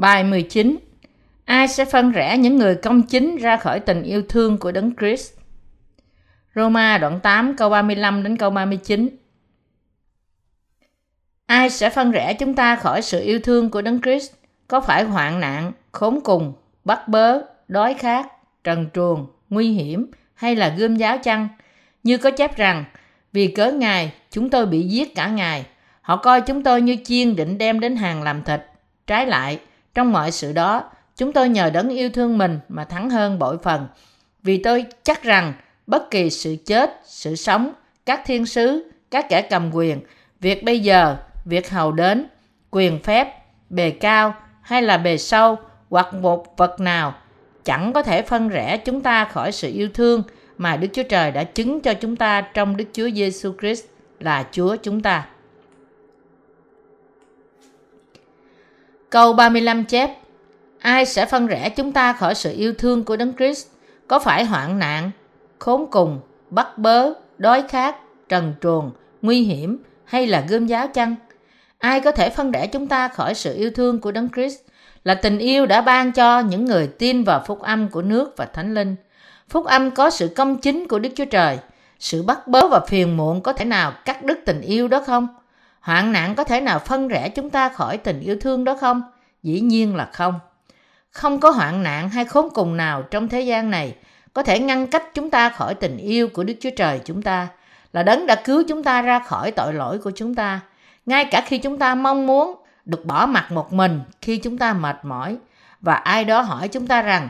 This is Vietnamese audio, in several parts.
Bài 19 Ai sẽ phân rẽ những người công chính ra khỏi tình yêu thương của Đấng Christ? Roma đoạn 8 câu 35 đến câu 39 Ai sẽ phân rẽ chúng ta khỏi sự yêu thương của Đấng Christ? Có phải hoạn nạn, khốn cùng, bắt bớ, đói khát, trần truồng, nguy hiểm hay là gươm giáo chăng? Như có chép rằng, vì cớ Ngài, chúng tôi bị giết cả Ngài. Họ coi chúng tôi như chiên định đem đến hàng làm thịt. Trái lại, trong mọi sự đó, chúng tôi nhờ đấng yêu thương mình mà thắng hơn bội phần. Vì tôi chắc rằng bất kỳ sự chết, sự sống, các thiên sứ, các kẻ cầm quyền, việc bây giờ, việc hầu đến, quyền phép, bề cao hay là bề sâu hoặc một vật nào chẳng có thể phân rẽ chúng ta khỏi sự yêu thương mà Đức Chúa Trời đã chứng cho chúng ta trong Đức Chúa Giêsu Christ là Chúa chúng ta. Câu 35 chép Ai sẽ phân rẽ chúng ta khỏi sự yêu thương của Đấng Christ? Có phải hoạn nạn, khốn cùng, bắt bớ, đói khát, trần truồng, nguy hiểm hay là gươm giáo chăng? Ai có thể phân rẽ chúng ta khỏi sự yêu thương của Đấng Christ? Là tình yêu đã ban cho những người tin vào phúc âm của nước và thánh linh. Phúc âm có sự công chính của Đức Chúa Trời. Sự bắt bớ và phiền muộn có thể nào cắt đứt tình yêu đó không? Hoạn nạn có thể nào phân rẽ chúng ta khỏi tình yêu thương đó không? Dĩ nhiên là không. Không có hoạn nạn hay khốn cùng nào trong thế gian này có thể ngăn cách chúng ta khỏi tình yêu của Đức Chúa Trời chúng ta, là đấng đã cứu chúng ta ra khỏi tội lỗi của chúng ta. Ngay cả khi chúng ta mong muốn được bỏ mặt một mình khi chúng ta mệt mỏi và ai đó hỏi chúng ta rằng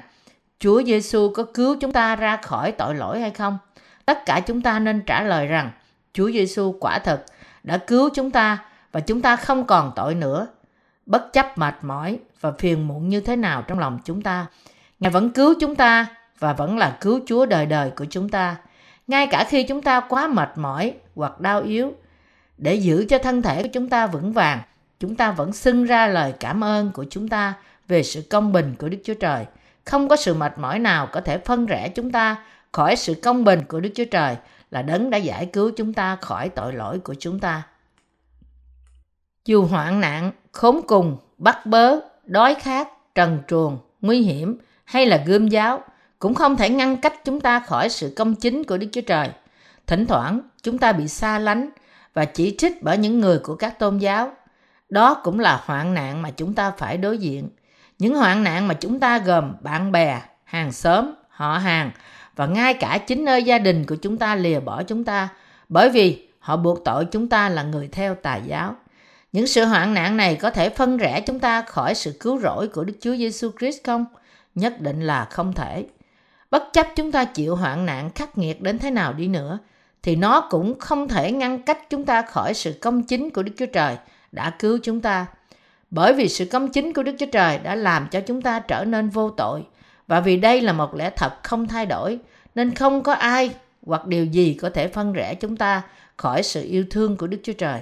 Chúa Giêsu có cứu chúng ta ra khỏi tội lỗi hay không? Tất cả chúng ta nên trả lời rằng Chúa Giêsu quả thật đã cứu chúng ta và chúng ta không còn tội nữa. Bất chấp mệt mỏi và phiền muộn như thế nào trong lòng chúng ta, Ngài vẫn cứu chúng ta và vẫn là cứu Chúa đời đời của chúng ta. Ngay cả khi chúng ta quá mệt mỏi hoặc đau yếu, để giữ cho thân thể của chúng ta vững vàng, chúng ta vẫn xưng ra lời cảm ơn của chúng ta về sự công bình của Đức Chúa Trời. Không có sự mệt mỏi nào có thể phân rẽ chúng ta khỏi sự công bình của Đức Chúa Trời là đấng đã giải cứu chúng ta khỏi tội lỗi của chúng ta. Dù hoạn nạn, khốn cùng, bắt bớ, đói khát, trần truồng, nguy hiểm hay là gươm giáo cũng không thể ngăn cách chúng ta khỏi sự công chính của Đức Chúa Trời. Thỉnh thoảng chúng ta bị xa lánh và chỉ trích bởi những người của các tôn giáo. Đó cũng là hoạn nạn mà chúng ta phải đối diện. Những hoạn nạn mà chúng ta gồm bạn bè, hàng xóm, họ hàng và ngay cả chính nơi gia đình của chúng ta lìa bỏ chúng ta bởi vì họ buộc tội chúng ta là người theo tà giáo. Những sự hoạn nạn này có thể phân rẽ chúng ta khỏi sự cứu rỗi của Đức Chúa Giêsu Christ không? Nhất định là không thể. Bất chấp chúng ta chịu hoạn nạn khắc nghiệt đến thế nào đi nữa, thì nó cũng không thể ngăn cách chúng ta khỏi sự công chính của Đức Chúa Trời đã cứu chúng ta. Bởi vì sự công chính của Đức Chúa Trời đã làm cho chúng ta trở nên vô tội, và vì đây là một lẽ thật không thay đổi, nên không có ai hoặc điều gì có thể phân rẽ chúng ta khỏi sự yêu thương của Đức Chúa Trời.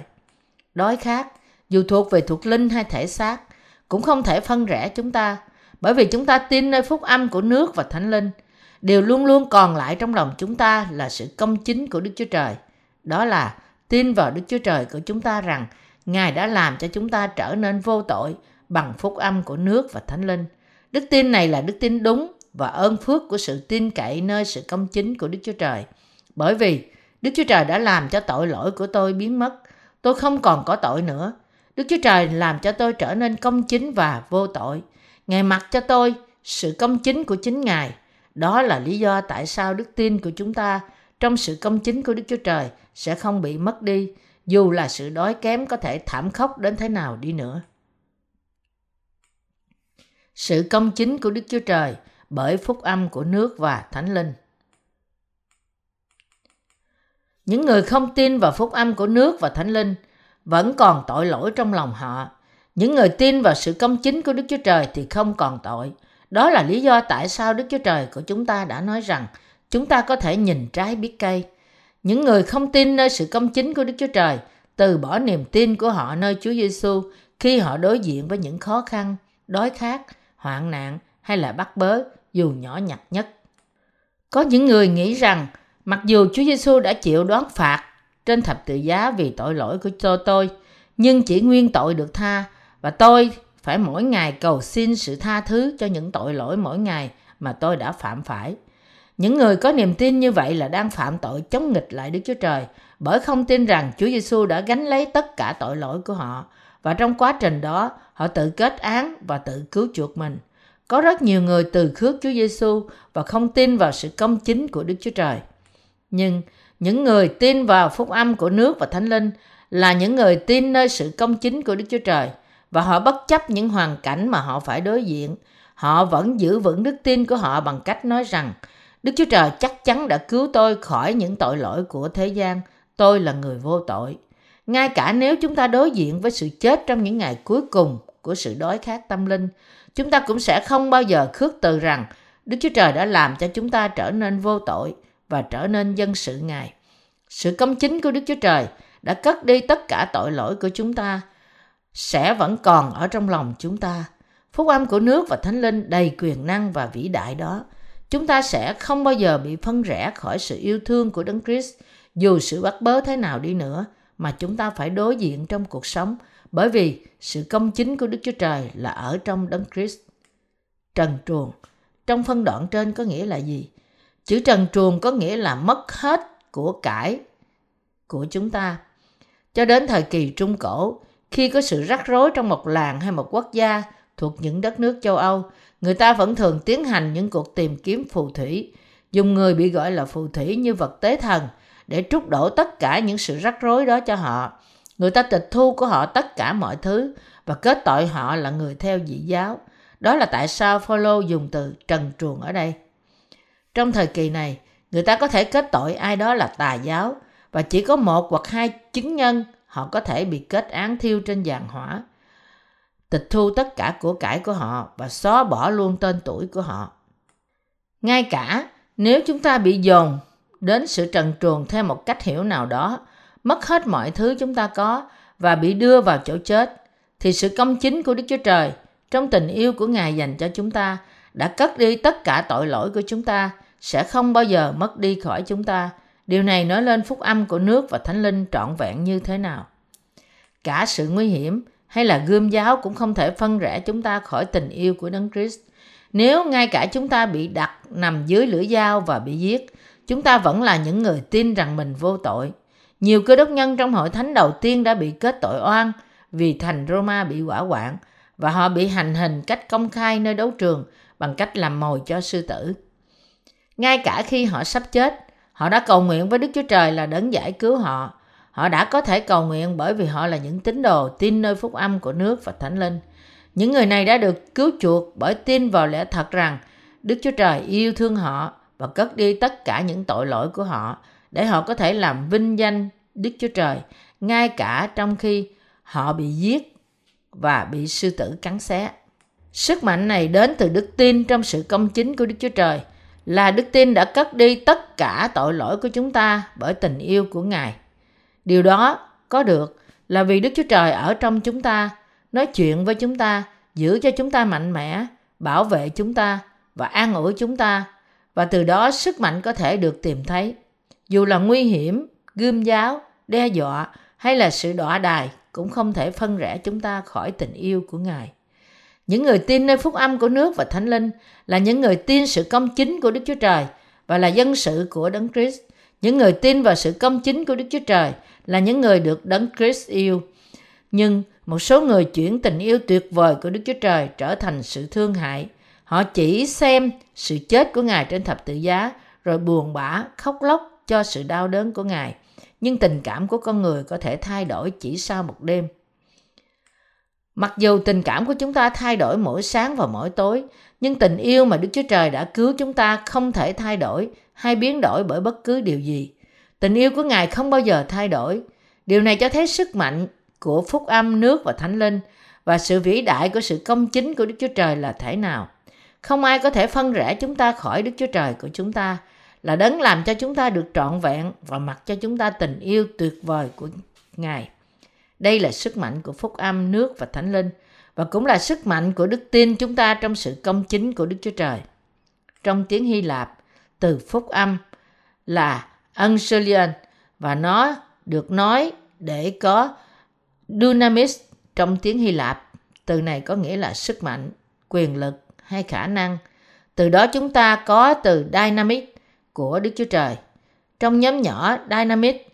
Đói khát, dù thuộc về thuộc linh hay thể xác, cũng không thể phân rẽ chúng ta, bởi vì chúng ta tin nơi phúc âm của nước và thánh linh. Điều luôn luôn còn lại trong lòng chúng ta là sự công chính của Đức Chúa Trời. Đó là tin vào Đức Chúa Trời của chúng ta rằng Ngài đã làm cho chúng ta trở nên vô tội bằng phúc âm của nước và thánh linh. Đức tin này là đức tin đúng và ơn phước của sự tin cậy nơi sự công chính của Đức Chúa Trời. Bởi vì Đức Chúa Trời đã làm cho tội lỗi của tôi biến mất. Tôi không còn có tội nữa. Đức Chúa Trời làm cho tôi trở nên công chính và vô tội. Ngài mặc cho tôi sự công chính của chính Ngài. Đó là lý do tại sao đức tin của chúng ta trong sự công chính của Đức Chúa Trời sẽ không bị mất đi, dù là sự đói kém có thể thảm khốc đến thế nào đi nữa. Sự công chính của Đức Chúa Trời bởi phúc âm của nước và thánh linh. Những người không tin vào phúc âm của nước và thánh linh vẫn còn tội lỗi trong lòng họ. Những người tin vào sự công chính của Đức Chúa Trời thì không còn tội. Đó là lý do tại sao Đức Chúa Trời của chúng ta đã nói rằng chúng ta có thể nhìn trái biết cây. Những người không tin nơi sự công chính của Đức Chúa Trời từ bỏ niềm tin của họ nơi Chúa Giêsu khi họ đối diện với những khó khăn, đói khát, hoạn nạn hay là bắt bớ, dù nhỏ nhặt nhất. Có những người nghĩ rằng, mặc dù Chúa Giêsu đã chịu đoán phạt trên thập tự giá vì tội lỗi của cho tôi, nhưng chỉ nguyên tội được tha và tôi phải mỗi ngày cầu xin sự tha thứ cho những tội lỗi mỗi ngày mà tôi đã phạm phải. Những người có niềm tin như vậy là đang phạm tội chống nghịch lại Đức Chúa Trời, bởi không tin rằng Chúa Giêsu đã gánh lấy tất cả tội lỗi của họ và trong quá trình đó, họ tự kết án và tự cứu chuộc mình. Có rất nhiều người từ khước Chúa Giêsu và không tin vào sự công chính của Đức Chúa Trời. Nhưng những người tin vào phúc âm của nước và thánh linh là những người tin nơi sự công chính của Đức Chúa Trời và họ bất chấp những hoàn cảnh mà họ phải đối diện. Họ vẫn giữ vững đức tin của họ bằng cách nói rằng, Đức Chúa Trời chắc chắn đã cứu tôi khỏi những tội lỗi của thế gian. Tôi là người vô tội. Ngay cả nếu chúng ta đối diện với sự chết trong những ngày cuối cùng của sự đói khát tâm linh, chúng ta cũng sẽ không bao giờ khước từ rằng Đức Chúa Trời đã làm cho chúng ta trở nên vô tội và trở nên dân sự Ngài. Sự công chính của Đức Chúa Trời đã cất đi tất cả tội lỗi của chúng ta sẽ vẫn còn ở trong lòng chúng ta. Phúc âm của nước và Thánh Linh đầy quyền năng và vĩ đại đó. Chúng ta sẽ không bao giờ bị phân rẽ khỏi sự yêu thương của Đấng Christ dù sự bắt bớ thế nào đi nữa mà chúng ta phải đối diện trong cuộc sống bởi vì sự công chính của Đức Chúa Trời là ở trong Đấng Christ. Trần truồng trong phân đoạn trên có nghĩa là gì? Chữ trần truồng có nghĩa là mất hết của cải của chúng ta. Cho đến thời kỳ Trung Cổ, khi có sự rắc rối trong một làng hay một quốc gia thuộc những đất nước châu Âu, người ta vẫn thường tiến hành những cuộc tìm kiếm phù thủy, dùng người bị gọi là phù thủy như vật tế thần để trút đổ tất cả những sự rắc rối đó cho họ. Người ta tịch thu của họ tất cả mọi thứ và kết tội họ là người theo dị giáo. Đó là tại sao Phaolô dùng từ trần truồng ở đây. Trong thời kỳ này, người ta có thể kết tội ai đó là tà giáo và chỉ có một hoặc hai chứng nhân họ có thể bị kết án thiêu trên giàn hỏa tịch thu tất cả của cải của họ và xóa bỏ luôn tên tuổi của họ ngay cả nếu chúng ta bị dồn đến sự trần truồng theo một cách hiểu nào đó mất hết mọi thứ chúng ta có và bị đưa vào chỗ chết thì sự công chính của đức chúa trời trong tình yêu của ngài dành cho chúng ta đã cất đi tất cả tội lỗi của chúng ta sẽ không bao giờ mất đi khỏi chúng ta Điều này nói lên phúc âm của nước và thánh linh trọn vẹn như thế nào. Cả sự nguy hiểm hay là gươm giáo cũng không thể phân rẽ chúng ta khỏi tình yêu của Đấng Christ. Nếu ngay cả chúng ta bị đặt nằm dưới lưỡi dao và bị giết, chúng ta vẫn là những người tin rằng mình vô tội. Nhiều cơ đốc nhân trong hội thánh đầu tiên đã bị kết tội oan vì thành Roma bị quả quạng và họ bị hành hình cách công khai nơi đấu trường bằng cách làm mồi cho sư tử. Ngay cả khi họ sắp chết, Họ đã cầu nguyện với Đức Chúa Trời là đấng giải cứu họ. Họ đã có thể cầu nguyện bởi vì họ là những tín đồ tin nơi phúc âm của nước và thánh linh. Những người này đã được cứu chuộc bởi tin vào lẽ thật rằng Đức Chúa Trời yêu thương họ và cất đi tất cả những tội lỗi của họ để họ có thể làm vinh danh Đức Chúa Trời ngay cả trong khi họ bị giết và bị sư tử cắn xé. Sức mạnh này đến từ đức tin trong sự công chính của Đức Chúa Trời – là đức tin đã cất đi tất cả tội lỗi của chúng ta bởi tình yêu của Ngài. Điều đó có được là vì Đức Chúa Trời ở trong chúng ta, nói chuyện với chúng ta, giữ cho chúng ta mạnh mẽ, bảo vệ chúng ta và an ủi chúng ta và từ đó sức mạnh có thể được tìm thấy. Dù là nguy hiểm, gươm giáo, đe dọa hay là sự đọa đài cũng không thể phân rẽ chúng ta khỏi tình yêu của Ngài. Những người tin nơi phúc âm của nước và thánh linh là những người tin sự công chính của Đức Chúa Trời và là dân sự của Đấng Christ. Những người tin vào sự công chính của Đức Chúa Trời là những người được Đấng Christ yêu. Nhưng một số người chuyển tình yêu tuyệt vời của Đức Chúa Trời trở thành sự thương hại. Họ chỉ xem sự chết của Ngài trên thập tự giá rồi buồn bã, khóc lóc cho sự đau đớn của Ngài. Nhưng tình cảm của con người có thể thay đổi chỉ sau một đêm. Mặc dù tình cảm của chúng ta thay đổi mỗi sáng và mỗi tối, nhưng tình yêu mà Đức Chúa Trời đã cứu chúng ta không thể thay đổi hay biến đổi bởi bất cứ điều gì. Tình yêu của Ngài không bao giờ thay đổi. Điều này cho thấy sức mạnh của phúc âm nước và thánh linh và sự vĩ đại của sự công chính của Đức Chúa Trời là thế nào. Không ai có thể phân rẽ chúng ta khỏi Đức Chúa Trời của chúng ta, là đấng làm cho chúng ta được trọn vẹn và mặc cho chúng ta tình yêu tuyệt vời của Ngài. Đây là sức mạnh của phúc âm, nước và thánh linh và cũng là sức mạnh của đức tin chúng ta trong sự công chính của Đức Chúa Trời. Trong tiếng Hy Lạp, từ phúc âm là Angelion và nó được nói để có dunamis trong tiếng Hy Lạp từ này có nghĩa là sức mạnh, quyền lực hay khả năng. Từ đó chúng ta có từ dynamic của Đức Chúa Trời. Trong nhóm nhỏ dynamic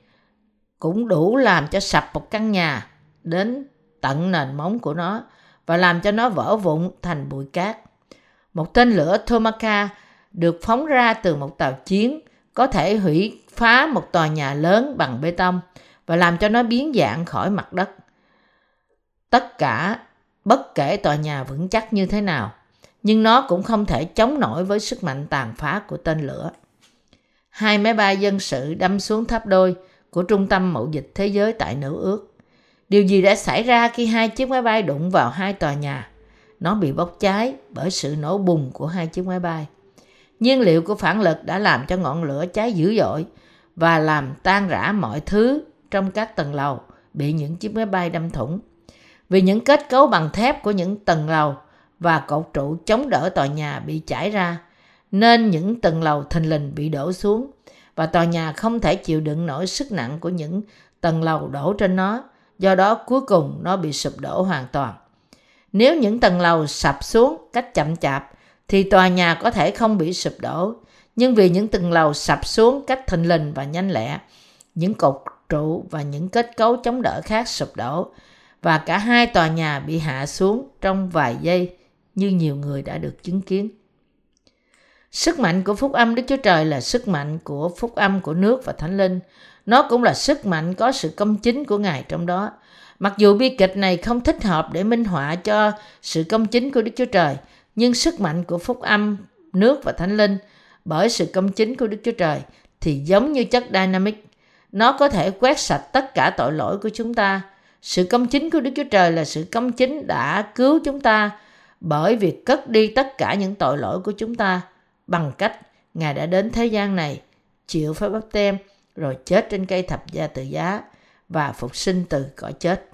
cũng đủ làm cho sập một căn nhà đến tận nền móng của nó và làm cho nó vỡ vụn thành bụi cát. Một tên lửa Tomaka được phóng ra từ một tàu chiến có thể hủy phá một tòa nhà lớn bằng bê tông và làm cho nó biến dạng khỏi mặt đất. Tất cả, bất kể tòa nhà vững chắc như thế nào, nhưng nó cũng không thể chống nổi với sức mạnh tàn phá của tên lửa. Hai máy bay dân sự đâm xuống tháp đôi của Trung tâm Mậu dịch Thế giới tại Nữ ước. Điều gì đã xảy ra khi hai chiếc máy bay đụng vào hai tòa nhà? Nó bị bốc cháy bởi sự nổ bùng của hai chiếc máy bay. Nhiên liệu của phản lực đã làm cho ngọn lửa cháy dữ dội và làm tan rã mọi thứ trong các tầng lầu bị những chiếc máy bay đâm thủng. Vì những kết cấu bằng thép của những tầng lầu và cột trụ chống đỡ tòa nhà bị chảy ra, nên những tầng lầu thình lình bị đổ xuống và tòa nhà không thể chịu đựng nổi sức nặng của những tầng lầu đổ trên nó, do đó cuối cùng nó bị sụp đổ hoàn toàn. Nếu những tầng lầu sập xuống cách chậm chạp thì tòa nhà có thể không bị sụp đổ, nhưng vì những tầng lầu sập xuống cách thình lình và nhanh lẹ, những cột trụ và những kết cấu chống đỡ khác sụp đổ và cả hai tòa nhà bị hạ xuống trong vài giây như nhiều người đã được chứng kiến. Sức mạnh của phúc âm Đức Chúa Trời là sức mạnh của phúc âm của nước và Thánh Linh. Nó cũng là sức mạnh có sự công chính của Ngài trong đó. Mặc dù bi kịch này không thích hợp để minh họa cho sự công chính của Đức Chúa Trời, nhưng sức mạnh của phúc âm, nước và Thánh Linh bởi sự công chính của Đức Chúa Trời thì giống như chất dynamic. Nó có thể quét sạch tất cả tội lỗi của chúng ta. Sự công chính của Đức Chúa Trời là sự công chính đã cứu chúng ta bởi việc cất đi tất cả những tội lỗi của chúng ta bằng cách Ngài đã đến thế gian này, chịu phép bắp tem, rồi chết trên cây thập gia tự giá và phục sinh từ cõi chết.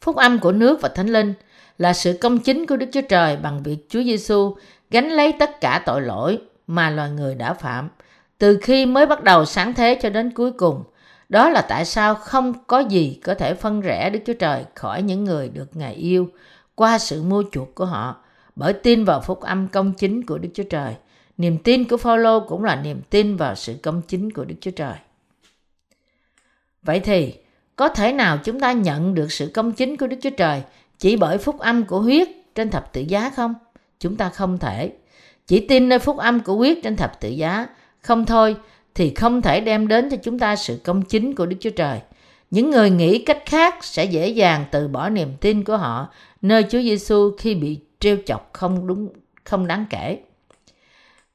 Phúc âm của nước và Thánh Linh là sự công chính của Đức Chúa Trời bằng việc Chúa Giêsu gánh lấy tất cả tội lỗi mà loài người đã phạm từ khi mới bắt đầu sáng thế cho đến cuối cùng. Đó là tại sao không có gì có thể phân rẽ Đức Chúa Trời khỏi những người được Ngài yêu qua sự mua chuộc của họ bởi tin vào phúc âm công chính của Đức Chúa Trời. Niềm tin của Phaolô cũng là niềm tin vào sự công chính của Đức Chúa Trời. Vậy thì, có thể nào chúng ta nhận được sự công chính của Đức Chúa Trời chỉ bởi phúc âm của huyết trên thập tự giá không? Chúng ta không thể. Chỉ tin nơi phúc âm của huyết trên thập tự giá, không thôi thì không thể đem đến cho chúng ta sự công chính của Đức Chúa Trời. Những người nghĩ cách khác sẽ dễ dàng từ bỏ niềm tin của họ nơi Chúa Giêsu khi bị trêu chọc không đúng không đáng kể.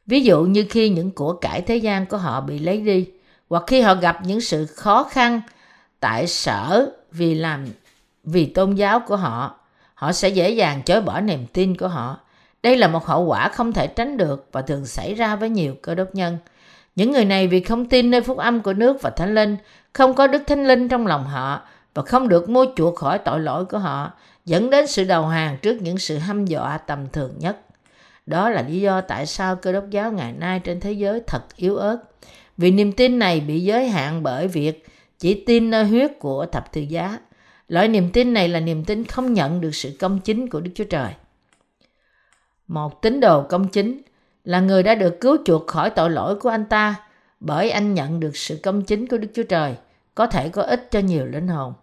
Ví dụ như khi những của cải thế gian của họ bị lấy đi, hoặc khi họ gặp những sự khó khăn tại sở vì làm vì tôn giáo của họ, họ sẽ dễ dàng chối bỏ niềm tin của họ. Đây là một hậu quả không thể tránh được và thường xảy ra với nhiều cơ đốc nhân. Những người này vì không tin nơi phúc âm của nước và thánh linh, không có đức thánh linh trong lòng họ và không được mua chuộc khỏi tội lỗi của họ, dẫn đến sự đầu hàng trước những sự hăm dọa tầm thường nhất. Đó là lý do tại sao cơ đốc giáo ngày nay trên thế giới thật yếu ớt. Vì niềm tin này bị giới hạn bởi việc chỉ tin nơi huyết của thập tự giá. Loại niềm tin này là niềm tin không nhận được sự công chính của Đức Chúa Trời. Một tín đồ công chính là người đã được cứu chuộc khỏi tội lỗi của anh ta bởi anh nhận được sự công chính của Đức Chúa Trời, có thể có ích cho nhiều linh hồn.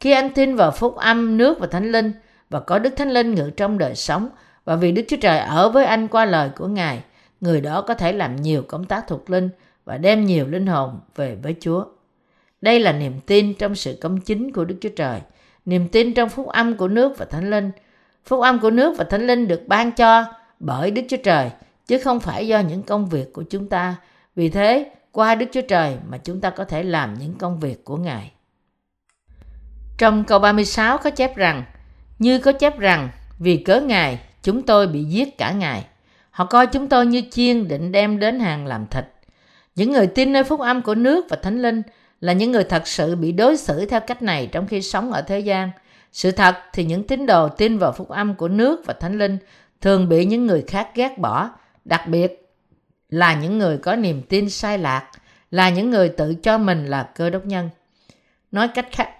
Khi anh tin vào phúc âm, nước và thánh linh và có Đức Thánh Linh ngự trong đời sống và vì Đức Chúa Trời ở với anh qua lời của Ngài, người đó có thể làm nhiều công tác thuộc linh và đem nhiều linh hồn về với Chúa. Đây là niềm tin trong sự công chính của Đức Chúa Trời, niềm tin trong phúc âm của nước và thánh linh. Phúc âm của nước và thánh linh được ban cho bởi Đức Chúa Trời, chứ không phải do những công việc của chúng ta. Vì thế, qua Đức Chúa Trời mà chúng ta có thể làm những công việc của Ngài. Trong câu 36 có chép rằng, như có chép rằng, vì cớ Ngài, chúng tôi bị giết cả Ngài. Họ coi chúng tôi như chiên định đem đến hàng làm thịt. Những người tin nơi phúc âm của nước và thánh linh là những người thật sự bị đối xử theo cách này trong khi sống ở thế gian. Sự thật thì những tín đồ tin vào phúc âm của nước và thánh linh thường bị những người khác ghét bỏ, đặc biệt là những người có niềm tin sai lạc, là những người tự cho mình là cơ đốc nhân. Nói cách khác,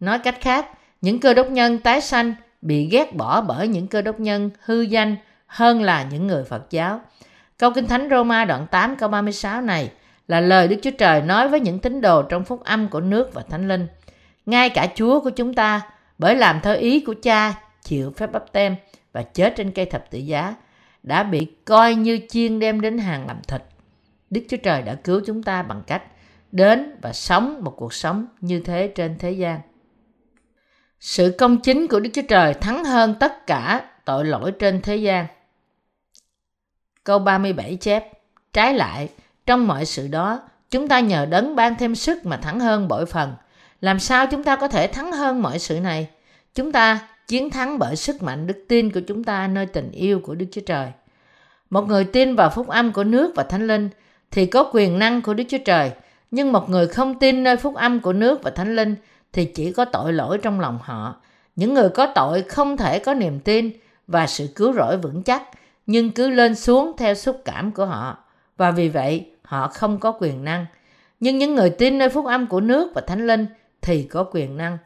nói cách khác những cơ đốc nhân tái sanh bị ghét bỏ bởi những cơ đốc nhân hư danh hơn là những người Phật giáo. Câu Kinh Thánh Roma đoạn 8 câu 36 này là lời Đức Chúa Trời nói với những tín đồ trong phúc âm của nước và Thánh Linh. Ngay cả Chúa của chúng ta, bởi làm theo ý của cha, chịu phép bắp tem và chết trên cây thập tự giá, đã bị coi như chiên đem đến hàng làm thịt. Đức Chúa Trời đã cứu chúng ta bằng cách đến và sống một cuộc sống như thế trên thế gian. Sự công chính của Đức Chúa Trời thắng hơn tất cả tội lỗi trên thế gian. Câu 37 chép, trái lại, trong mọi sự đó, chúng ta nhờ đấng ban thêm sức mà thắng hơn bội phần. Làm sao chúng ta có thể thắng hơn mọi sự này? Chúng ta chiến thắng bởi sức mạnh đức tin của chúng ta nơi tình yêu của Đức Chúa Trời. Một người tin vào phúc âm của nước và thánh linh thì có quyền năng của Đức Chúa Trời, nhưng một người không tin nơi phúc âm của nước và thánh linh thì chỉ có tội lỗi trong lòng họ. Những người có tội không thể có niềm tin và sự cứu rỗi vững chắc, nhưng cứ lên xuống theo xúc cảm của họ và vì vậy họ không có quyền năng. Nhưng những người tin nơi phúc âm của nước và thánh linh thì có quyền năng.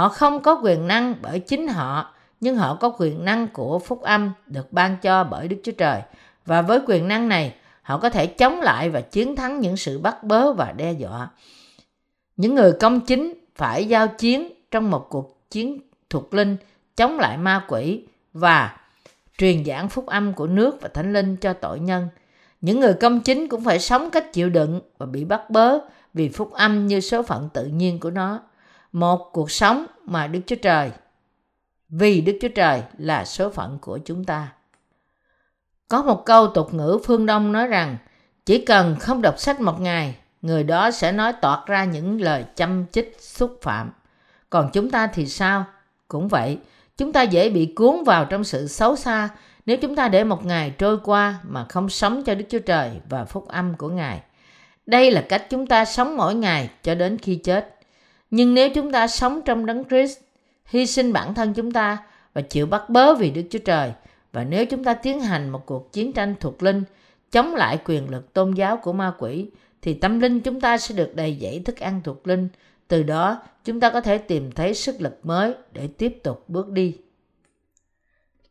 Họ không có quyền năng bởi chính họ, nhưng họ có quyền năng của phúc âm được ban cho bởi Đức Chúa Trời. Và với quyền năng này, họ có thể chống lại và chiến thắng những sự bắt bớ và đe dọa. Những người công chính phải giao chiến trong một cuộc chiến thuộc linh chống lại ma quỷ và truyền giảng phúc âm của nước và thánh linh cho tội nhân. Những người công chính cũng phải sống cách chịu đựng và bị bắt bớ vì phúc âm như số phận tự nhiên của nó. Một cuộc sống mà Đức Chúa Trời, vì Đức Chúa Trời là số phận của chúng ta. Có một câu tục ngữ phương Đông nói rằng chỉ cần không đọc sách một ngày, người đó sẽ nói toạt ra những lời chăm chích xúc phạm. Còn chúng ta thì sao? Cũng vậy, chúng ta dễ bị cuốn vào trong sự xấu xa nếu chúng ta để một ngày trôi qua mà không sống cho Đức Chúa Trời và phúc âm của Ngài. Đây là cách chúng ta sống mỗi ngày cho đến khi chết. Nhưng nếu chúng ta sống trong đấng Christ, hy sinh bản thân chúng ta và chịu bắt bớ vì Đức Chúa Trời, và nếu chúng ta tiến hành một cuộc chiến tranh thuộc linh chống lại quyền lực tôn giáo của ma quỷ, thì tâm linh chúng ta sẽ được đầy dẫy thức ăn thuộc linh. Từ đó, chúng ta có thể tìm thấy sức lực mới để tiếp tục bước đi.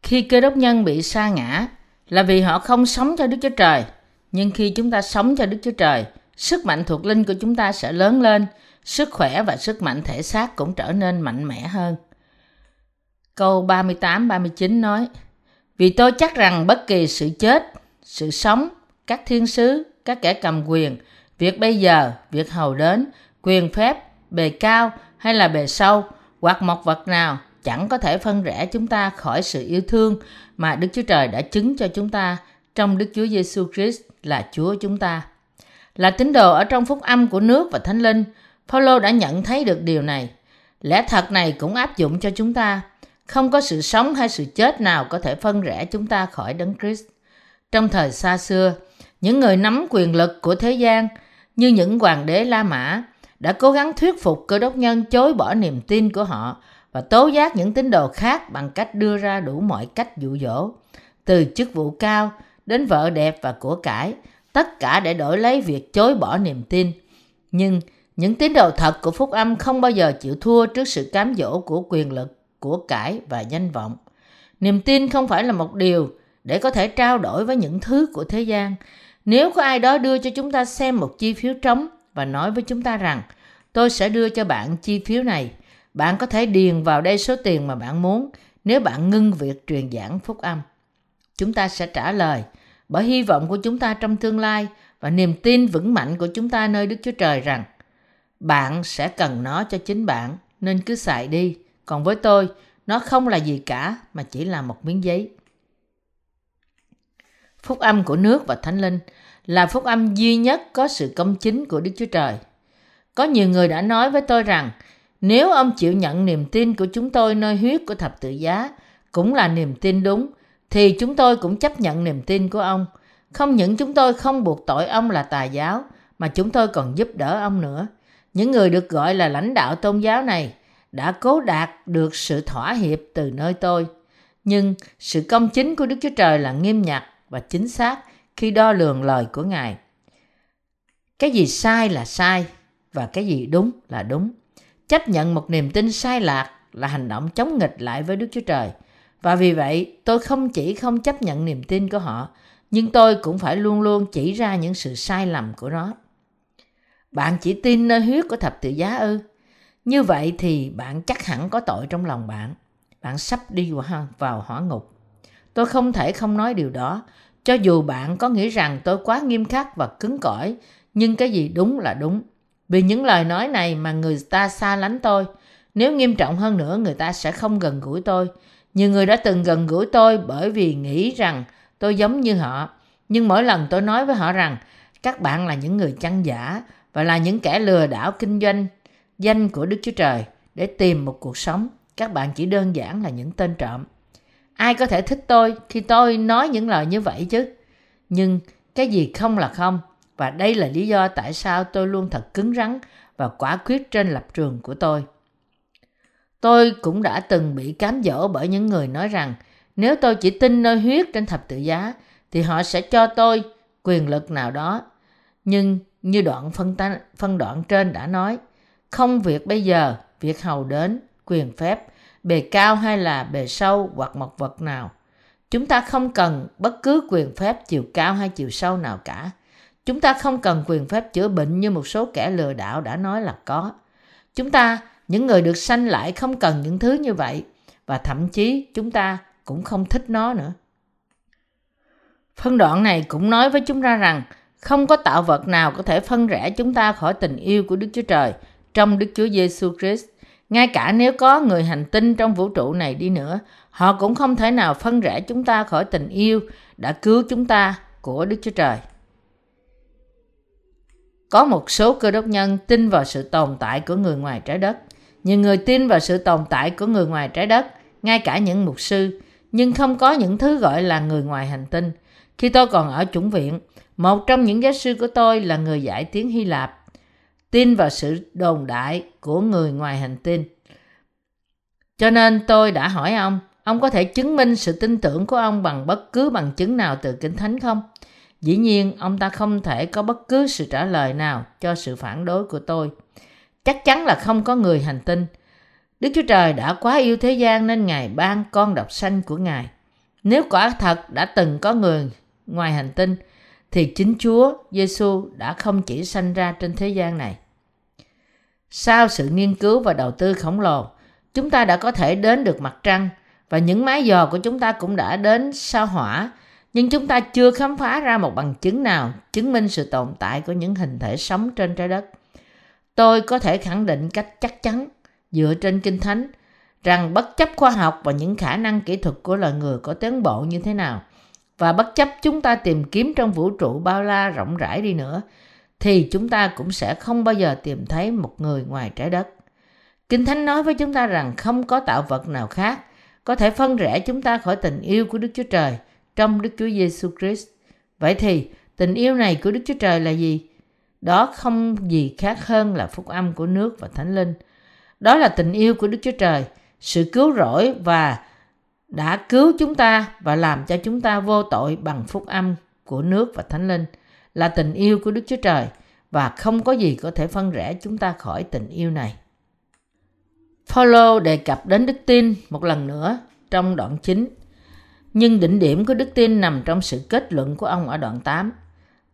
Khi cơ đốc nhân bị sa ngã là vì họ không sống cho Đức Chúa Trời. Nhưng khi chúng ta sống cho Đức Chúa Trời, sức mạnh thuộc linh của chúng ta sẽ lớn lên, sức khỏe và sức mạnh thể xác cũng trở nên mạnh mẽ hơn. Câu 38-39 nói, Vì tôi chắc rằng bất kỳ sự chết, sự sống, các thiên sứ, các kẻ cầm quyền, việc bây giờ, việc hầu đến, quyền phép, bề cao hay là bề sâu, hoặc một vật nào chẳng có thể phân rẽ chúng ta khỏi sự yêu thương mà Đức Chúa Trời đã chứng cho chúng ta trong Đức Chúa Giêsu Christ là Chúa chúng ta. Là tín đồ ở trong phúc âm của nước và thánh linh, Phaolô đã nhận thấy được điều này. Lẽ thật này cũng áp dụng cho chúng ta. Không có sự sống hay sự chết nào có thể phân rẽ chúng ta khỏi Đấng Christ. Trong thời xa xưa, những người nắm quyền lực của thế gian như những hoàng đế La Mã đã cố gắng thuyết phục cơ đốc nhân chối bỏ niềm tin của họ và tố giác những tín đồ khác bằng cách đưa ra đủ mọi cách dụ dỗ, từ chức vụ cao đến vợ đẹp và của cải, tất cả để đổi lấy việc chối bỏ niềm tin. Nhưng những tín đồ thật của phúc âm không bao giờ chịu thua trước sự cám dỗ của quyền lực, của cải và danh vọng. Niềm tin không phải là một điều để có thể trao đổi với những thứ của thế gian. Nếu có ai đó đưa cho chúng ta xem một chi phiếu trống và nói với chúng ta rằng tôi sẽ đưa cho bạn chi phiếu này bạn có thể điền vào đây số tiền mà bạn muốn nếu bạn ngưng việc truyền giảng phúc âm. Chúng ta sẽ trả lời bởi hy vọng của chúng ta trong tương lai và niềm tin vững mạnh của chúng ta nơi Đức Chúa Trời rằng bạn sẽ cần nó cho chính bạn nên cứ xài đi. Còn với tôi, nó không là gì cả mà chỉ là một miếng giấy. Phúc âm của nước và Thánh Linh là phúc âm duy nhất có sự công chính của Đức Chúa Trời. Có nhiều người đã nói với tôi rằng nếu ông chịu nhận niềm tin của chúng tôi nơi huyết của thập tự giá, cũng là niềm tin đúng, thì chúng tôi cũng chấp nhận niềm tin của ông. Không những chúng tôi không buộc tội ông là tà giáo, mà chúng tôi còn giúp đỡ ông nữa. Những người được gọi là lãnh đạo tôn giáo này đã cố đạt được sự thỏa hiệp từ nơi tôi. Nhưng sự công chính của Đức Chúa Trời là nghiêm ngặt và chính xác khi đo lường lời của Ngài. Cái gì sai là sai và cái gì đúng là đúng chấp nhận một niềm tin sai lạc là hành động chống nghịch lại với Đức Chúa Trời. Và vì vậy, tôi không chỉ không chấp nhận niềm tin của họ, nhưng tôi cũng phải luôn luôn chỉ ra những sự sai lầm của nó. Bạn chỉ tin nơi huyết của thập tự giá ư? Như vậy thì bạn chắc hẳn có tội trong lòng bạn. Bạn sắp đi vào hỏa ngục. Tôi không thể không nói điều đó, cho dù bạn có nghĩ rằng tôi quá nghiêm khắc và cứng cỏi, nhưng cái gì đúng là đúng. Vì những lời nói này mà người ta xa lánh tôi, nếu nghiêm trọng hơn nữa người ta sẽ không gần gũi tôi. Nhiều người đã từng gần gũi tôi bởi vì nghĩ rằng tôi giống như họ. Nhưng mỗi lần tôi nói với họ rằng các bạn là những người chăn giả và là những kẻ lừa đảo kinh doanh, danh của Đức Chúa Trời để tìm một cuộc sống. Các bạn chỉ đơn giản là những tên trộm. Ai có thể thích tôi khi tôi nói những lời như vậy chứ? Nhưng cái gì không là không. Và đây là lý do tại sao tôi luôn thật cứng rắn và quả quyết trên lập trường của tôi. Tôi cũng đã từng bị cám dỗ bởi những người nói rằng, nếu tôi chỉ tin nơi huyết trên thập tự giá, thì họ sẽ cho tôi quyền lực nào đó. Nhưng như đoạn phân, ta, phân đoạn trên đã nói, không việc bây giờ, việc hầu đến, quyền phép, bề cao hay là bề sâu hoặc một vật nào. Chúng ta không cần bất cứ quyền phép chiều cao hay chiều sâu nào cả. Chúng ta không cần quyền phép chữa bệnh như một số kẻ lừa đảo đã nói là có. Chúng ta, những người được sanh lại không cần những thứ như vậy và thậm chí chúng ta cũng không thích nó nữa. Phân đoạn này cũng nói với chúng ta rằng không có tạo vật nào có thể phân rẽ chúng ta khỏi tình yêu của Đức Chúa Trời trong Đức Chúa Giêsu Christ. Ngay cả nếu có người hành tinh trong vũ trụ này đi nữa, họ cũng không thể nào phân rẽ chúng ta khỏi tình yêu đã cứu chúng ta của Đức Chúa Trời. Có một số cơ đốc nhân tin vào sự tồn tại của người ngoài trái đất. Nhiều người tin vào sự tồn tại của người ngoài trái đất, ngay cả những mục sư, nhưng không có những thứ gọi là người ngoài hành tinh. Khi tôi còn ở chủng viện, một trong những giáo sư của tôi là người giải tiếng Hy Lạp, tin vào sự đồn đại của người ngoài hành tinh. Cho nên tôi đã hỏi ông, ông có thể chứng minh sự tin tưởng của ông bằng bất cứ bằng chứng nào từ Kinh Thánh không? Dĩ nhiên, ông ta không thể có bất cứ sự trả lời nào cho sự phản đối của tôi. Chắc chắn là không có người hành tinh. Đức Chúa Trời đã quá yêu thế gian nên Ngài ban con độc sanh của Ngài. Nếu quả thật đã từng có người ngoài hành tinh, thì chính Chúa Giêsu đã không chỉ sanh ra trên thế gian này. Sau sự nghiên cứu và đầu tư khổng lồ, chúng ta đã có thể đến được mặt trăng và những máy dò của chúng ta cũng đã đến sao hỏa nhưng chúng ta chưa khám phá ra một bằng chứng nào chứng minh sự tồn tại của những hình thể sống trên trái đất. Tôi có thể khẳng định cách chắc chắn dựa trên kinh thánh rằng bất chấp khoa học và những khả năng kỹ thuật của loài người có tiến bộ như thế nào và bất chấp chúng ta tìm kiếm trong vũ trụ bao la rộng rãi đi nữa thì chúng ta cũng sẽ không bao giờ tìm thấy một người ngoài trái đất. Kinh Thánh nói với chúng ta rằng không có tạo vật nào khác có thể phân rẽ chúng ta khỏi tình yêu của Đức Chúa Trời trong Đức Chúa Giêsu Christ. Vậy thì tình yêu này của Đức Chúa Trời là gì? Đó không gì khác hơn là phúc âm của nước và thánh linh. Đó là tình yêu của Đức Chúa Trời, sự cứu rỗi và đã cứu chúng ta và làm cho chúng ta vô tội bằng phúc âm của nước và thánh linh, là tình yêu của Đức Chúa Trời, và không có gì có thể phân rẽ chúng ta khỏi tình yêu này. Paulo đề cập đến đức tin một lần nữa trong đoạn 9 nhưng đỉnh điểm của đức tin nằm trong sự kết luận của ông ở đoạn 8.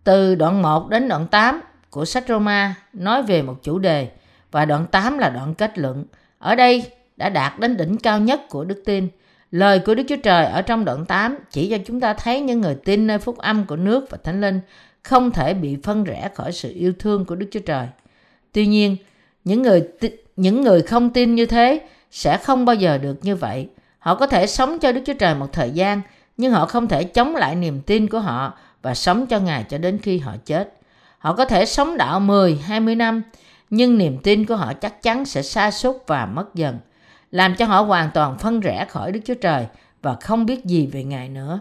Từ đoạn 1 đến đoạn 8 của sách Roma nói về một chủ đề, và đoạn 8 là đoạn kết luận. Ở đây đã đạt đến đỉnh cao nhất của đức tin. Lời của Đức Chúa Trời ở trong đoạn 8 chỉ cho chúng ta thấy những người tin nơi phúc âm của nước và thánh linh không thể bị phân rẽ khỏi sự yêu thương của Đức Chúa Trời. Tuy nhiên, những người những người không tin như thế sẽ không bao giờ được như vậy Họ có thể sống cho Đức Chúa Trời một thời gian, nhưng họ không thể chống lại niềm tin của họ và sống cho Ngài cho đến khi họ chết. Họ có thể sống đạo 10, 20 năm, nhưng niềm tin của họ chắc chắn sẽ sa sút và mất dần, làm cho họ hoàn toàn phân rẽ khỏi Đức Chúa Trời và không biết gì về Ngài nữa.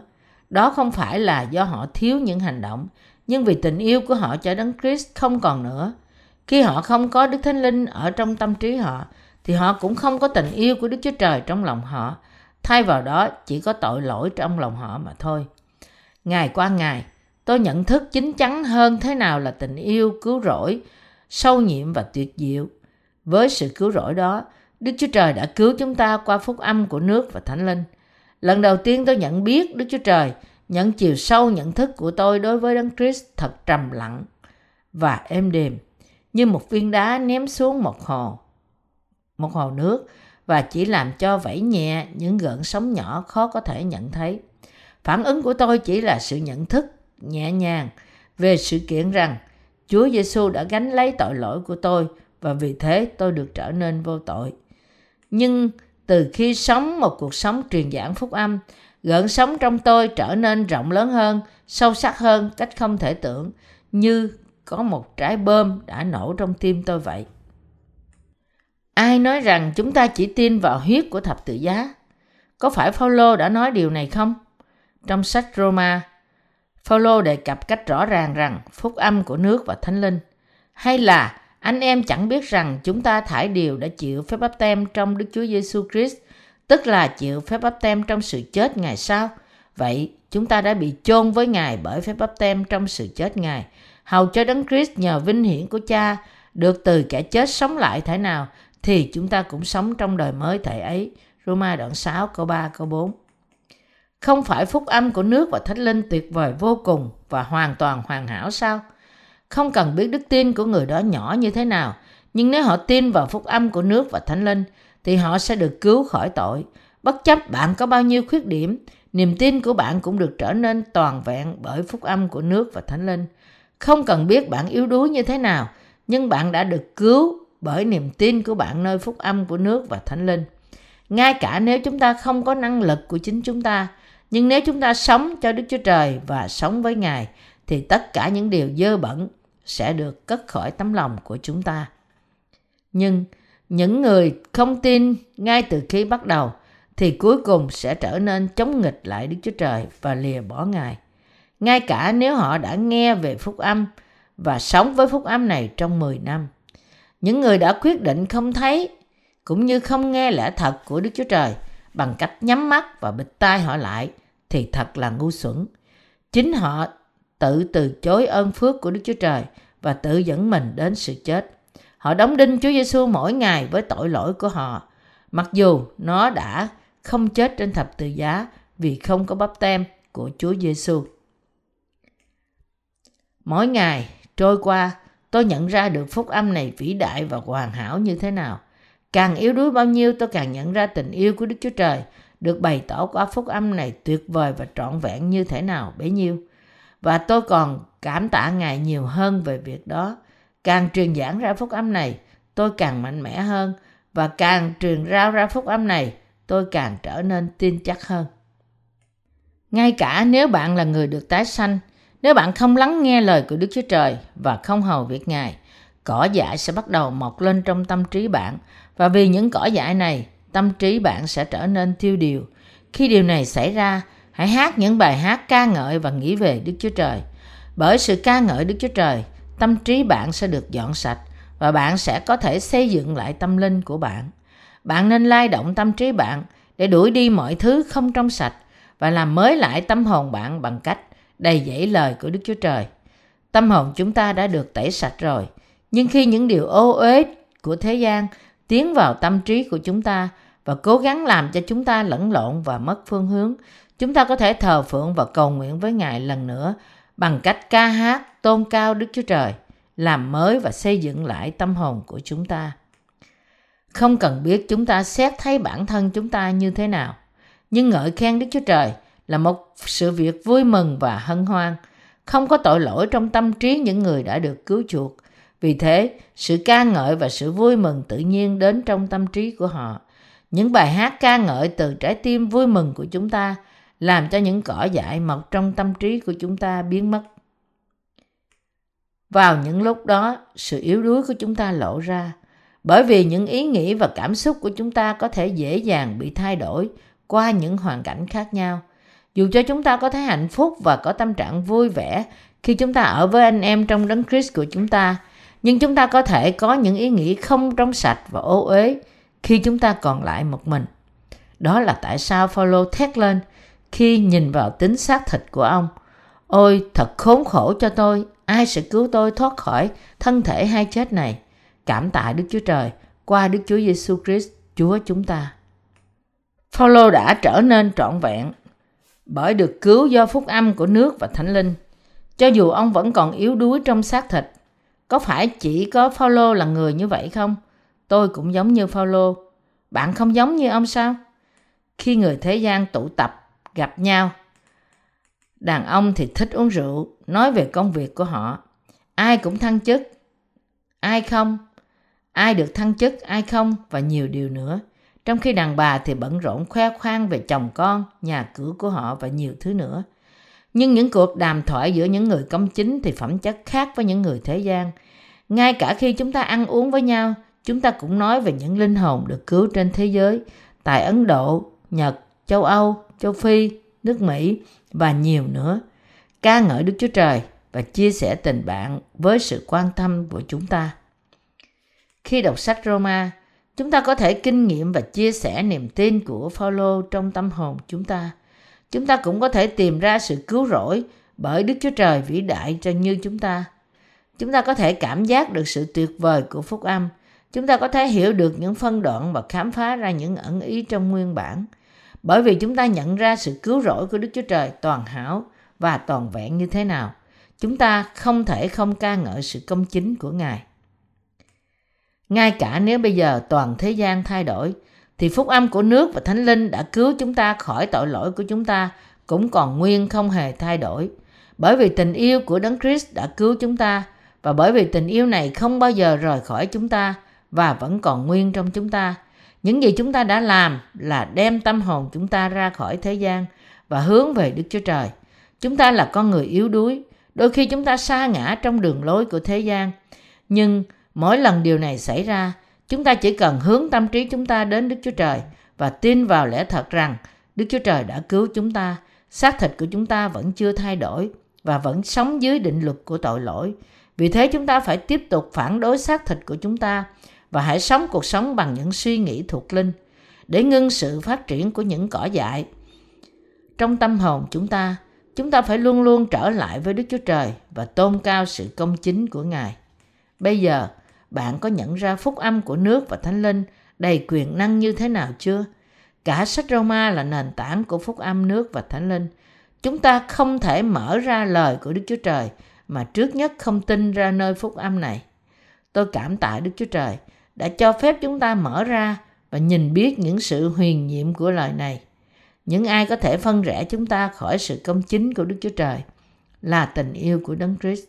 Đó không phải là do họ thiếu những hành động, nhưng vì tình yêu của họ cho Đấng Christ không còn nữa. Khi họ không có Đức Thánh Linh ở trong tâm trí họ, thì họ cũng không có tình yêu của Đức Chúa Trời trong lòng họ Thay vào đó chỉ có tội lỗi trong lòng họ mà thôi. Ngày qua ngày, tôi nhận thức chính chắn hơn thế nào là tình yêu cứu rỗi, sâu nhiệm và tuyệt diệu. Với sự cứu rỗi đó, Đức Chúa Trời đã cứu chúng ta qua phúc âm của nước và Thánh Linh. Lần đầu tiên tôi nhận biết Đức Chúa Trời, nhận chiều sâu nhận thức của tôi đối với Đấng Christ thật trầm lặng và êm đềm, như một viên đá ném xuống một hồ, một hồ nước và chỉ làm cho vẫy nhẹ những gợn sóng nhỏ khó có thể nhận thấy. Phản ứng của tôi chỉ là sự nhận thức nhẹ nhàng về sự kiện rằng Chúa Giêsu đã gánh lấy tội lỗi của tôi và vì thế tôi được trở nên vô tội. Nhưng từ khi sống một cuộc sống truyền giảng phúc âm, gợn sóng trong tôi trở nên rộng lớn hơn, sâu sắc hơn cách không thể tưởng, như có một trái bơm đã nổ trong tim tôi vậy. Ai nói rằng chúng ta chỉ tin vào huyết của thập tự giá? Có phải Phaolô đã nói điều này không? Trong sách Roma, Phaolô đề cập cách rõ ràng rằng phúc âm của nước và thánh linh hay là anh em chẳng biết rằng chúng ta thải điều đã chịu phép báp tem trong Đức Chúa Giêsu Christ, tức là chịu phép báp tem trong sự chết Ngài sao? Vậy chúng ta đã bị chôn với Ngài bởi phép báp tem trong sự chết Ngài, hầu cho Đấng Christ nhờ vinh hiển của Cha được từ kẻ chết sống lại thế nào thì chúng ta cũng sống trong đời mới thể ấy. Roma đoạn 6 câu 3 câu 4 Không phải phúc âm của nước và thánh linh tuyệt vời vô cùng và hoàn toàn hoàn hảo sao? Không cần biết đức tin của người đó nhỏ như thế nào, nhưng nếu họ tin vào phúc âm của nước và thánh linh, thì họ sẽ được cứu khỏi tội. Bất chấp bạn có bao nhiêu khuyết điểm, niềm tin của bạn cũng được trở nên toàn vẹn bởi phúc âm của nước và thánh linh. Không cần biết bạn yếu đuối như thế nào, nhưng bạn đã được cứu bởi niềm tin của bạn nơi phúc âm của nước và thánh linh. Ngay cả nếu chúng ta không có năng lực của chính chúng ta, nhưng nếu chúng ta sống cho Đức Chúa Trời và sống với Ngài, thì tất cả những điều dơ bẩn sẽ được cất khỏi tấm lòng của chúng ta. Nhưng những người không tin ngay từ khi bắt đầu thì cuối cùng sẽ trở nên chống nghịch lại Đức Chúa Trời và lìa bỏ Ngài. Ngay cả nếu họ đã nghe về phúc âm và sống với phúc âm này trong 10 năm. Những người đã quyết định không thấy cũng như không nghe lẽ thật của Đức Chúa Trời bằng cách nhắm mắt và bịt tai họ lại thì thật là ngu xuẩn. Chính họ tự từ chối ơn phước của Đức Chúa Trời và tự dẫn mình đến sự chết. Họ đóng đinh Chúa Giêsu mỗi ngày với tội lỗi của họ, mặc dù nó đã không chết trên thập tự giá vì không có bắp tem của Chúa Giêsu. Mỗi ngày trôi qua, tôi nhận ra được phúc âm này vĩ đại và hoàn hảo như thế nào. Càng yếu đuối bao nhiêu tôi càng nhận ra tình yêu của Đức Chúa Trời được bày tỏ qua phúc âm này tuyệt vời và trọn vẹn như thế nào bấy nhiêu. Và tôi còn cảm tạ Ngài nhiều hơn về việc đó. Càng truyền giảng ra phúc âm này, tôi càng mạnh mẽ hơn và càng truyền rao ra phúc âm này, tôi càng trở nên tin chắc hơn. Ngay cả nếu bạn là người được tái sanh, nếu bạn không lắng nghe lời của Đức Chúa Trời và không hầu việc Ngài, cỏ dại sẽ bắt đầu mọc lên trong tâm trí bạn và vì những cỏ dại này, tâm trí bạn sẽ trở nên tiêu điều. Khi điều này xảy ra, hãy hát những bài hát ca ngợi và nghĩ về Đức Chúa Trời. Bởi sự ca ngợi Đức Chúa Trời, tâm trí bạn sẽ được dọn sạch và bạn sẽ có thể xây dựng lại tâm linh của bạn. Bạn nên lai động tâm trí bạn để đuổi đi mọi thứ không trong sạch và làm mới lại tâm hồn bạn bằng cách đầy dẫy lời của Đức Chúa Trời. Tâm hồn chúng ta đã được tẩy sạch rồi, nhưng khi những điều ô uế của thế gian tiến vào tâm trí của chúng ta và cố gắng làm cho chúng ta lẫn lộn và mất phương hướng, chúng ta có thể thờ phượng và cầu nguyện với Ngài lần nữa bằng cách ca hát tôn cao Đức Chúa Trời, làm mới và xây dựng lại tâm hồn của chúng ta. Không cần biết chúng ta xét thấy bản thân chúng ta như thế nào, nhưng ngợi khen Đức Chúa Trời là một sự việc vui mừng và hân hoan, không có tội lỗi trong tâm trí những người đã được cứu chuộc. Vì thế, sự ca ngợi và sự vui mừng tự nhiên đến trong tâm trí của họ. Những bài hát ca ngợi từ trái tim vui mừng của chúng ta làm cho những cỏ dại mọc trong tâm trí của chúng ta biến mất. Vào những lúc đó, sự yếu đuối của chúng ta lộ ra, bởi vì những ý nghĩ và cảm xúc của chúng ta có thể dễ dàng bị thay đổi qua những hoàn cảnh khác nhau. Dù cho chúng ta có thấy hạnh phúc và có tâm trạng vui vẻ khi chúng ta ở với anh em trong đấng Christ của chúng ta, nhưng chúng ta có thể có những ý nghĩ không trong sạch và ô uế khi chúng ta còn lại một mình. Đó là tại sao Phaolô thét lên khi nhìn vào tính xác thịt của ông. Ôi, thật khốn khổ cho tôi, ai sẽ cứu tôi thoát khỏi thân thể hai chết này? Cảm tạ Đức Chúa Trời qua Đức Chúa Giêsu Christ Chúa chúng ta. Phaolô đã trở nên trọn vẹn bởi được cứu do phúc âm của nước và thánh linh. Cho dù ông vẫn còn yếu đuối trong xác thịt, có phải chỉ có Phaolô là người như vậy không? Tôi cũng giống như Phaolô. Bạn không giống như ông sao? Khi người thế gian tụ tập, gặp nhau, đàn ông thì thích uống rượu, nói về công việc của họ. Ai cũng thăng chức, ai không, ai được thăng chức, ai không và nhiều điều nữa. Trong khi đàn bà thì bận rộn khoe khoang về chồng con, nhà cửa của họ và nhiều thứ nữa. Nhưng những cuộc đàm thoại giữa những người công chính thì phẩm chất khác với những người thế gian. Ngay cả khi chúng ta ăn uống với nhau, chúng ta cũng nói về những linh hồn được cứu trên thế giới, tại Ấn Độ, Nhật, châu Âu, châu Phi, nước Mỹ và nhiều nữa. Ca ngợi Đức Chúa Trời và chia sẻ tình bạn với sự quan tâm của chúng ta. Khi đọc sách Roma, chúng ta có thể kinh nghiệm và chia sẻ niềm tin của Phaolô trong tâm hồn chúng ta. Chúng ta cũng có thể tìm ra sự cứu rỗi bởi Đức Chúa Trời vĩ đại cho như chúng ta. Chúng ta có thể cảm giác được sự tuyệt vời của phúc âm. Chúng ta có thể hiểu được những phân đoạn và khám phá ra những ẩn ý trong nguyên bản. Bởi vì chúng ta nhận ra sự cứu rỗi của Đức Chúa Trời toàn hảo và toàn vẹn như thế nào. Chúng ta không thể không ca ngợi sự công chính của Ngài. Ngay cả nếu bây giờ toàn thế gian thay đổi, thì phúc âm của nước và thánh linh đã cứu chúng ta khỏi tội lỗi của chúng ta cũng còn nguyên không hề thay đổi. Bởi vì tình yêu của Đấng Christ đã cứu chúng ta và bởi vì tình yêu này không bao giờ rời khỏi chúng ta và vẫn còn nguyên trong chúng ta. Những gì chúng ta đã làm là đem tâm hồn chúng ta ra khỏi thế gian và hướng về Đức Chúa Trời. Chúng ta là con người yếu đuối, đôi khi chúng ta sa ngã trong đường lối của thế gian. Nhưng Mỗi lần điều này xảy ra, chúng ta chỉ cần hướng tâm trí chúng ta đến Đức Chúa Trời và tin vào lẽ thật rằng Đức Chúa Trời đã cứu chúng ta, xác thịt của chúng ta vẫn chưa thay đổi và vẫn sống dưới định luật của tội lỗi. Vì thế chúng ta phải tiếp tục phản đối xác thịt của chúng ta và hãy sống cuộc sống bằng những suy nghĩ thuộc linh để ngưng sự phát triển của những cỏ dại. Trong tâm hồn chúng ta, chúng ta phải luôn luôn trở lại với Đức Chúa Trời và tôn cao sự công chính của Ngài. Bây giờ, bạn có nhận ra phúc âm của nước và thánh linh đầy quyền năng như thế nào chưa? Cả sách Roma là nền tảng của phúc âm nước và thánh linh. Chúng ta không thể mở ra lời của Đức Chúa Trời mà trước nhất không tin ra nơi phúc âm này. Tôi cảm tạ Đức Chúa Trời đã cho phép chúng ta mở ra và nhìn biết những sự huyền nhiệm của lời này. Những ai có thể phân rẽ chúng ta khỏi sự công chính của Đức Chúa Trời là tình yêu của Đấng Christ.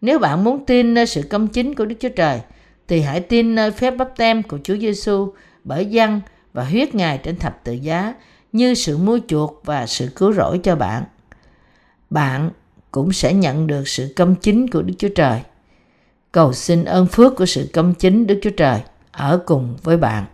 Nếu bạn muốn tin nơi sự công chính của Đức Chúa Trời, thì hãy tin nơi phép bắp tem của Chúa Giêsu bởi dân và huyết Ngài trên thập tự giá như sự mua chuộc và sự cứu rỗi cho bạn. Bạn cũng sẽ nhận được sự công chính của Đức Chúa Trời. Cầu xin ơn phước của sự công chính Đức Chúa Trời ở cùng với bạn.